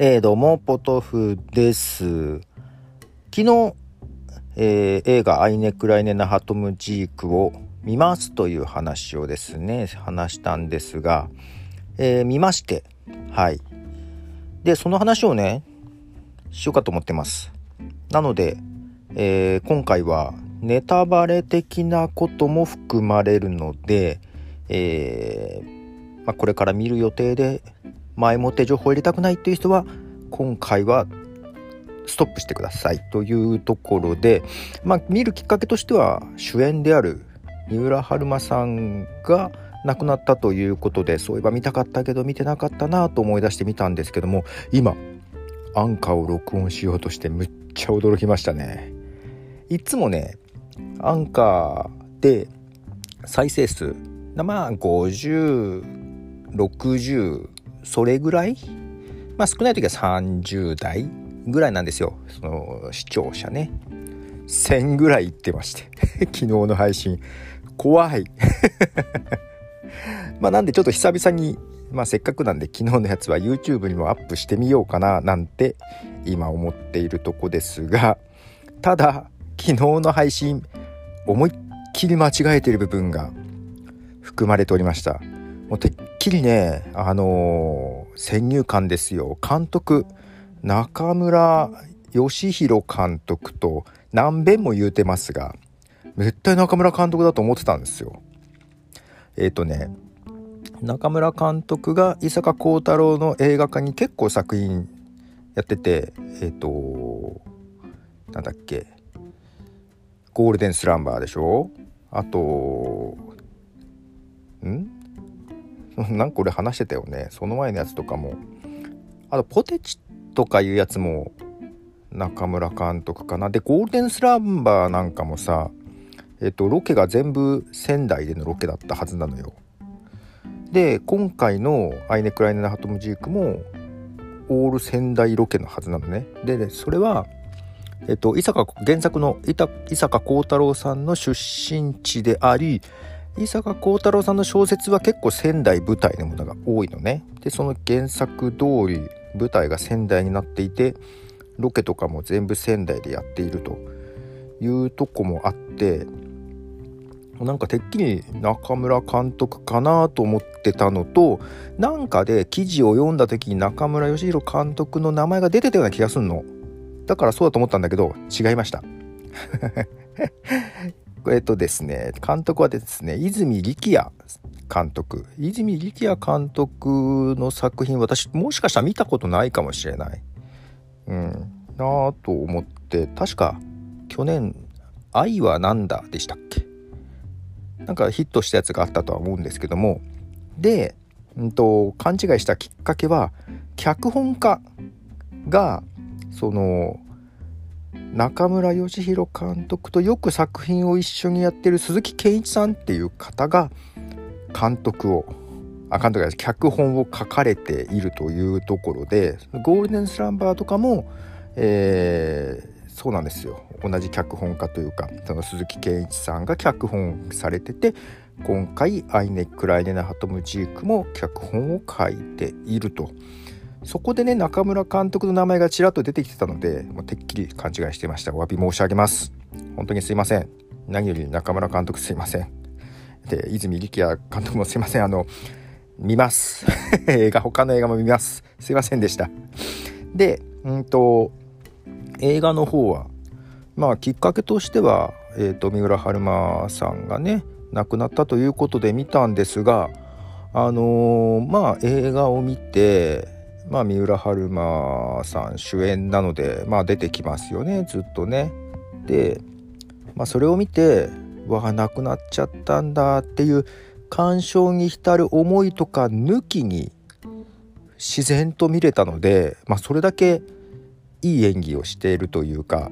えー、どうも、ポトフです。昨日、えー、映画アイネ・クライネ・ナハトム・ジークを見ますという話をですね、話したんですが、えー、見まして、はい。で、その話をね、しようかと思ってます。なので、えー、今回はネタバレ的なことも含まれるので、え、まあ、これから見る予定で前もって情報を入れたくないっていう人は今回はストップしてくださいというところで、まあ、見るきっかけとしては主演である三浦春馬さんが亡くなったということでそういえば見たかったけど見てなかったなと思い出してみたんですけども今アンカーを録音しようとしてむっちゃ驚きましたね。いつもねアンカーで再生数まあ5060それぐらい？まあ少ない時は30代ぐらいなんですよ。その視聴者ね。1000ぐらいいってまして。昨日の配信。怖い。まあなんでちょっと久々にまあせっかくなんで昨日のやつは YouTube にもアップしてみようかななんて今思っているとこですが。ただ昨日の配信思いっきり間違えてる部分が含まれておりました。もうてっきりねあのー、先入観ですよ。監督中村義弘監督と何遍も言うてますが絶対中村監督だと思ってたんですよ。えっ、ー、とね中村監督が伊坂幸太郎の映画化に結構作品やっててえっ、ー、となんだっけゴールデンスランバーでしょ？あとん？なんか俺話してたよね。その前のやつとかも。あとポテチとかいうやつも中村監督かな。でゴールデンスランバーなんかもさえっとロケが全部仙台でのロケだったはずなのよ。で今回の「アイネ・クライネ・ナハトム・ジーク」もオール仙台ロケのはずなのね。でそれはえっと、伊坂原作の伊坂幸太郎さんの出身地であり伊坂幸太郎さんの小説は結構仙台舞台のものが多いのね。でその原作通り舞台が仙台になっていてロケとかも全部仙台でやっているというとこもあってなんかてっきり中村監督かなと思ってたのとなんかで記事を読んだ時に中村義弘監督の名前が出てたような気がすんの。だからそうだと思ったんだけど違いました。えっとですね、監督はですね、泉力也監督。泉力也監督の作品、私、もしかしたら見たことないかもしれない。うん、なぁと思って、確か、去年、愛は何だでしたっけ？なんかヒットしたやつがあったとは思うんですけども、で、うんと、勘違いしたきっかけは、脚本家が、その、中村義弘監督とよく作品を一緒にやってる鈴木健一さんっていう方が監督をあ監督が脚本を書かれているというところでゴールデンスランバーとかも、えー、そうなんですよ同じ脚本家というかその鈴木健一さんが脚本されてて今回アイネッ・クライネナ・ハトムジークも脚本を書いていると。そこでね中村監督の名前がちらっと出てきてたのでもうてっきり勘違いしてました。お詫び申し上げます。本当にすいません。何より中村監督すいません。で泉力也監督もすいません。あの見ます。映画他の映画も見ます。すいませんでした。でうんと映画の方はまあきっかけとしては、えーと、と三浦春馬さんがね亡くなったということで見たんですがあのー、まあ映画を見てまあ、三浦春馬さん主演なので、まあ、出てきますよねずっとね。で、まあ、それを見てわあ亡くなっちゃったんだっていう感傷に浸る思いとか抜きに自然と見れたので、まあ、それだけいい演技をしているというか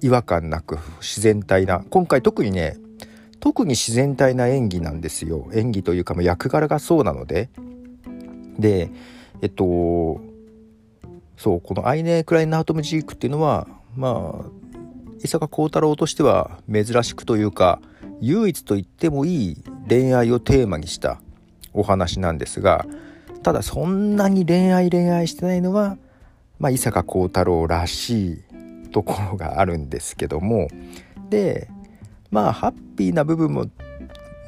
違和感なく自然体な今回特にね特に自然体な演技なんですよ演技というかも役柄がそうなのででえっとそうこのアイネ・クライナートムジークっていうのはまあ伊坂幸太郎としては珍しくというか唯一と言ってもいい恋愛をテーマにしたお話なんですがただそんなに恋愛恋愛してないのはまあ、伊坂幸太郎らしいところがあるんですけどもでまあハッピーな部分も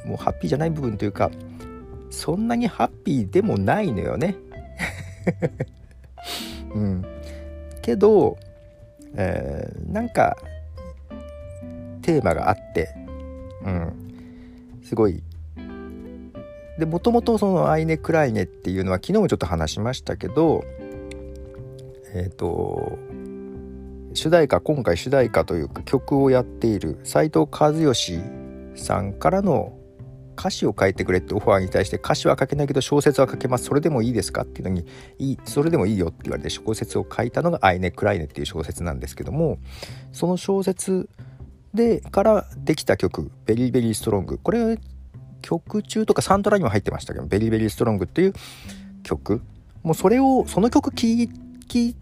もうハッピーじゃない部分というかそんなにハッピーでもないのよね。うん、けど、えー、なんかテーマがあって、うん、すごい。でもともとその「アイネ・クライネ」っていうのは昨日もちょっと話しましたけどえっ、ー、と主題歌今回主題歌というか曲をやっている斉藤和義さんからの歌詞を書いてくれってオファーに対して歌詞は書けないけど小説は書けます。それでもいいですかっていうのにいいそれでもいいよって言われて小説を書いたのが「アイネ・クライネ」っていう小説なんですけどもその小説でからできた曲「ベリーベリーストロング」これ曲中とかサントラにも入ってましたけど「ベリーベリーストロング」っていう曲。もうそれをその曲聴い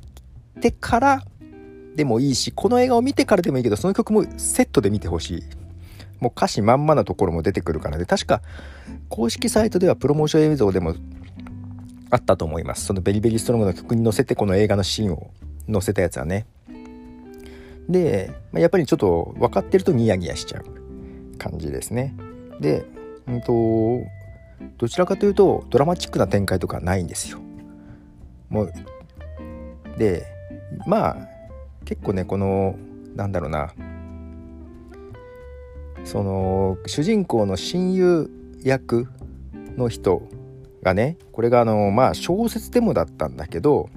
てからでもいいしこの映画を見てからでもいいけどその曲もセットで見てほしい。もう歌詞まんまなところも出てくるからで確か公式サイトではプロモーション映像でもあったと思います。そのベリベリストロングの曲に乗せてこの映画のシーンを載せたやつはね。で、やっぱりちょっと分かってるとニヤニヤしちゃう感じですね。でうんとどちらかというとドラマチックな展開とかないんですよ。もうでまあ結構ねこのなんだろうな。その主人公の親友役の人がねこれがあのまあ小説でもだったんだけど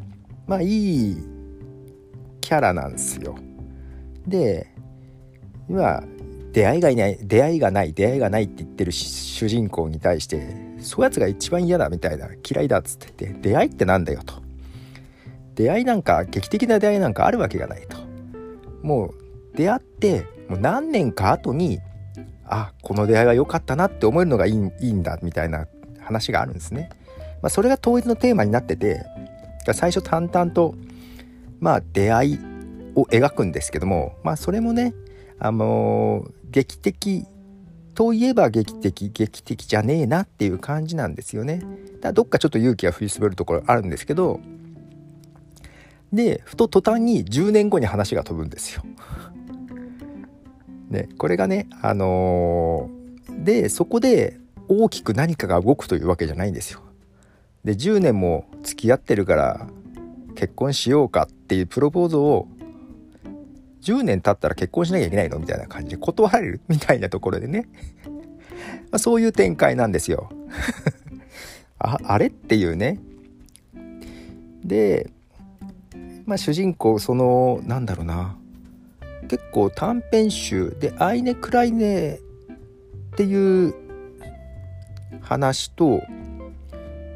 まあいいキャラなんですよ。で今出会いがいない出会いがない出会いがないって言ってる主人公に対してそうやつが一番嫌だみたいな嫌いだっつってて出会いってなんだよと出会いなんか劇的な出会いなんかあるわけがないともう出会ってもう何年か後にあこの出会いは良かったなって思えるのがいいいいんだみたいな話があるんですね。まあ、それが統一のテーマになってて最初淡々とまあ出会いを描くんですけどもまあそれもねあのー、劇的といえば劇的劇的じゃねえなっていう感じなんですよね。だからどっかちょっと勇気が振り絞るところあるんですけどでふと途端に10年後に話が飛ぶんですよ。ね、これがね、あのー、でそこで大きく何かが動くというわけじゃないんですよ。で10年も付き合ってるから結婚しようかっていうプロポーズを10年経ったら結婚しなきゃいけないの？みたいな感じで断られる？みたいなところでね。まそういう展開なんですよ。ああれっていうね。でまあ主人公そのなんだろうな。結構短編集で「アイネ・クライネ」っていう話と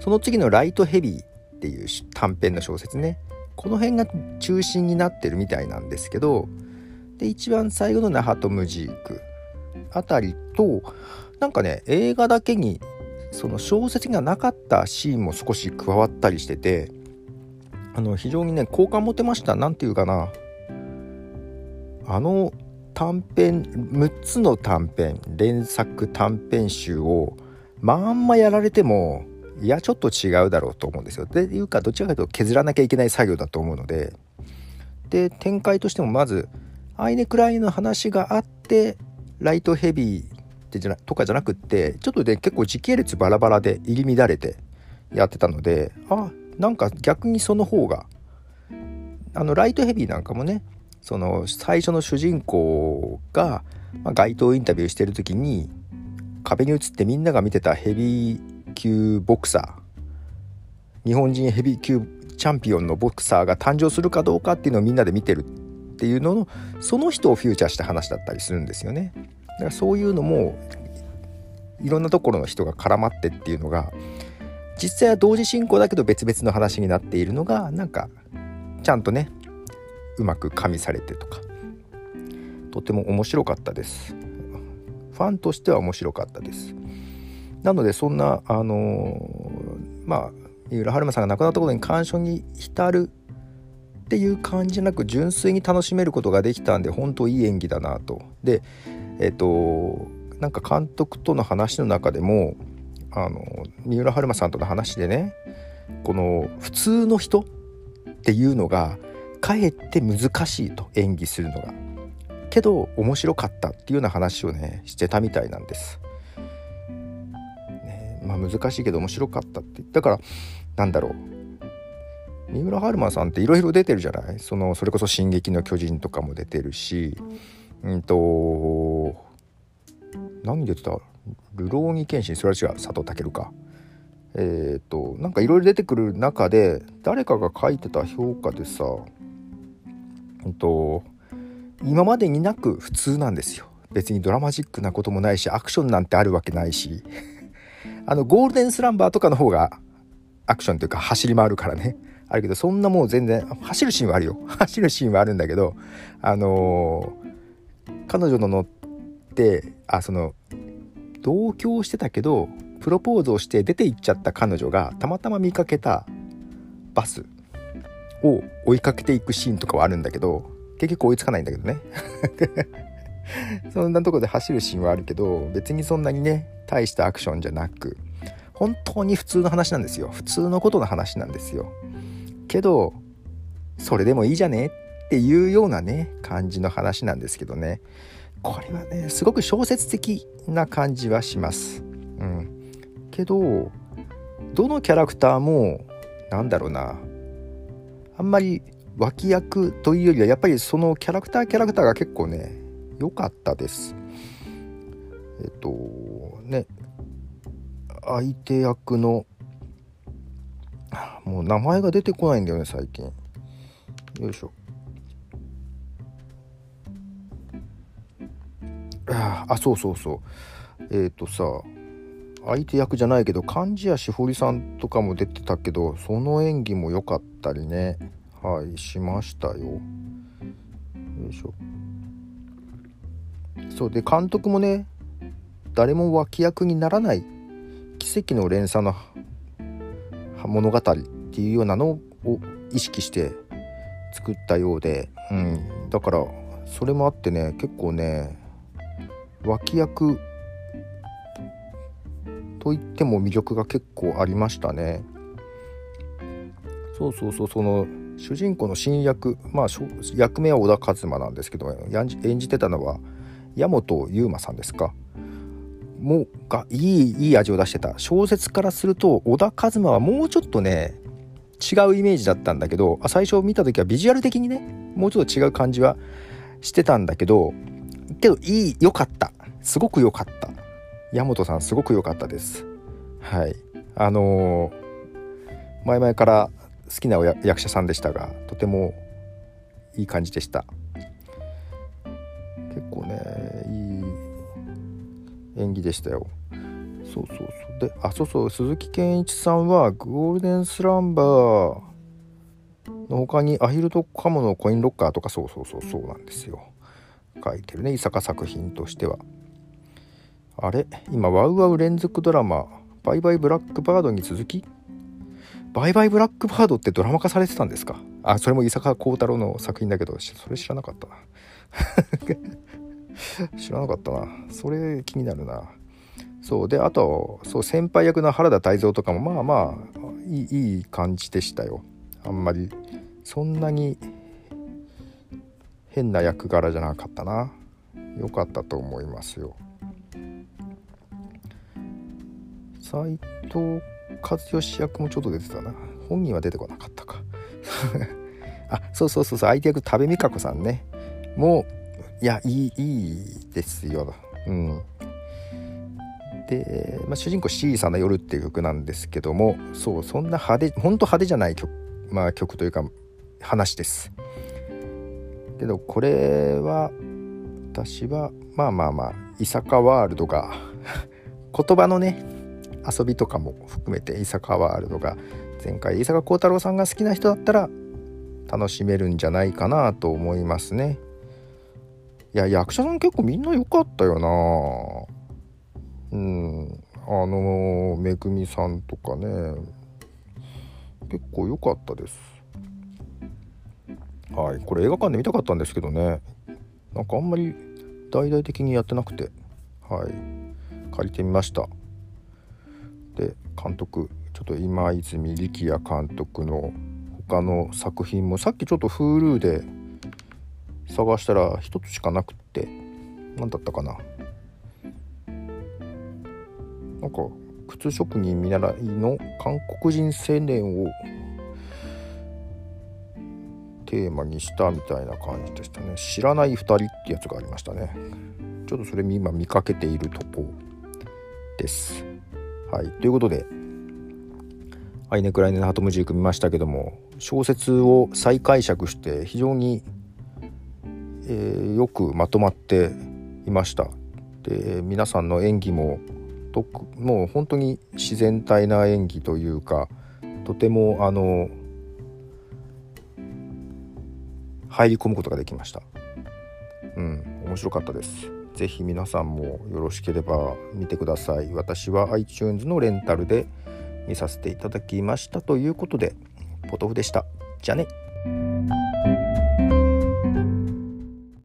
その次の「ライト・ヘビー」っていう短編の小説ね。この辺が中心になってるみたいなんですけどで一番最後の「ナハト・ムジーク」あたりとなんかね映画だけにその小説がなかったシーンも少し加わったりしててあの非常にね好感持てました。何て言うかな。あの短編6つの短編連作短編集をまあんまやられてもいやちょっと違うだろうと思うんですよ。でいうかどちらかというと削らなきゃいけない作業だと思うのでで展開としてもまずアイネ・クラインの話があってライトヘビーってじゃなとかじゃなくってちょっとね結構時系列バラバラで入り乱れてやってたのであなんか逆にその方があのライトヘビーなんかもねその最初の主人公が、まあ、街頭インタビューしてる時に壁に映ってみんなが見てたヘビー級ボクサー日本人ヘビー級チャンピオンのボクサーが誕生するかどうかっていうのをみんなで見てるっていうののその人をフューチャーした話だったりするんですよね。だからそういうのもいろんなところの人が絡まってっていうのが実際は同時進行だけど別々の話になっているのがなんかちゃんとねうまく加味されてとか。とても面白かったです。ファンとしては面白かったです。なのでそんなあのー、まあ三浦春馬さんが亡くなったことに感傷に浸るっていう感じじゃなく純粋に楽しめることができたんで本当いい演技だなと。でえっ、となんか監督との話の中でもあの三浦春馬さんとの話でねこの普通の人っていうのがかえって難しいと演技するのが。けど面白かったっていうような話をねしてたみたいなんです。ね、まあ難しいけど面白かったって。だからなんだろう。三浦春馬さんっていろいろ出てるじゃない？そのそれこそ「進撃の巨人」とかも出てるし。うんと何出てた？ルローニケンシンそれは違う。佐藤健か。えっ、ー、となんかいろいろ出てくる中で誰かが書いてた評価でさうんと今までになく普通なんですよ。別にドラマチックなこともないしアクションなんてあるわけないし。あのゴールデンスランバーとかの方がアクションというか走り回るからね。あるけどそんなもう全然走るシーンはあるよ。走るシーンはあるんだけどあのー、彼女の乗ってあその同居してたけどプロポーズをして出て行っちゃった彼女がたまたま見かけたバス。を追いかけていくシーンとかはあるんだけど結局追いつかないんだけどね。そんなとこで走るシーンはあるけど別にそんなにね大したアクションじゃなく本当に普通の話なんですよ。普通のことの話なんですよ。けどそれでもいいじゃねっていうようなね感じの話なんですけどね。これはねすごく小説的な感じはします。うん、けどどのキャラクターもなんだろうな。あんまり脇役というよりはやっぱりそのキャラクターキャラクターが結構ね良かったです。えっとね相手役のもう名前が出てこないんだよね最近。よいしょ。あそうそうそう。えっ、ー、とさ相手役じゃないけど貫地谷しほりさんとかも出てたけどその演技も良かったりね。はいしましたよ。よいしょ。そうで監督もね誰も脇役にならない奇跡の連鎖の物語っていうようなのを意識して作ったようで、うん、だからそれもあってね結構ね脇役といっても魅力が結構ありましたね。そうそうそうその主人公の新役まあ役名は小田和馬なんですけど演じてたのは大和優馬さんですか？もうがいいいい味を出してた。小説からすると小田和馬はもうちょっとね違うイメージだったんだけど最初見た時はビジュアル的にねもうちょっと違う感じはしてたんだけどけどいい良かった。すごく良かった。大和さんすごく良かったです。はい。あのー、前々から好きな役者さんでしたがとてもいい感じでした。結構ねいい演技でしたよ。そうそうそう。であそうそう鈴木健一さんはゴールデンスランバーの他にアヒルとカモのコインロッカーとかそうそうそうそうなんですよ。書いてるね伊坂作品としては。あれ？今ワウワウ連続ドラマ「バイバイブラックバード」に続き？バイバイブラックバードってドラマ化されてたんですか？あそれも伊坂幸太郎の作品だけどそれ知らなかった。な 知らなかったな。それ気になるな。そうであとそう先輩役の原田泰造とかもまあまあいいいい感じでしたよ。あんまりそんなに変な役柄じゃなかったな。良かったと思いますよ。斎藤和義役もちょっと出てたな。本人は出てこなかったか。あそうそうそうそう相手役多部未華子さんね。もういやいいいいですよ。うん。で、まあ、主人公 C さんの夜っていう曲なんですけどもそうそんな派手ほんと派手じゃない曲,、まあ、曲というか話です。けどこれは私はまあまあまあ伊坂ワールドが 言葉のね遊びとかも含めて伊坂ワールドが前回伊坂幸太郎さんが好きな人だったら楽しめるんじゃないかなと思いますね。いや役者さん結構みんな良かったよな。うん。あのめぐみさんとかね。結構良かったです。はい。これ映画館で見たかったんですけどね。なんかあんまり大々的にやってなくて。はい。借りてみました。監督ちょっと今泉力也監督のかの作品もさっきちょっと Hulu で探したら一つしかなくって何だったかな。なんか靴職人見習いの韓国人青年をテーマにしたみたいな感じでしたね。知らない2人ってやつがありましたね。ちょっとそれ今見かけているとこです。はい。ということでアイネクライネのハトムジーク見ましたけども小説を再解釈して非常に、えー、よくまとまっていました。で皆さんの演技もともう本当に自然体な演技というかとてもあの入り込むことができました。うん面白かったです。ぜひ皆さんもよろしければ見てください。私は iTunes のレンタルで見させていただきましたということでポトフでした。じゃあね。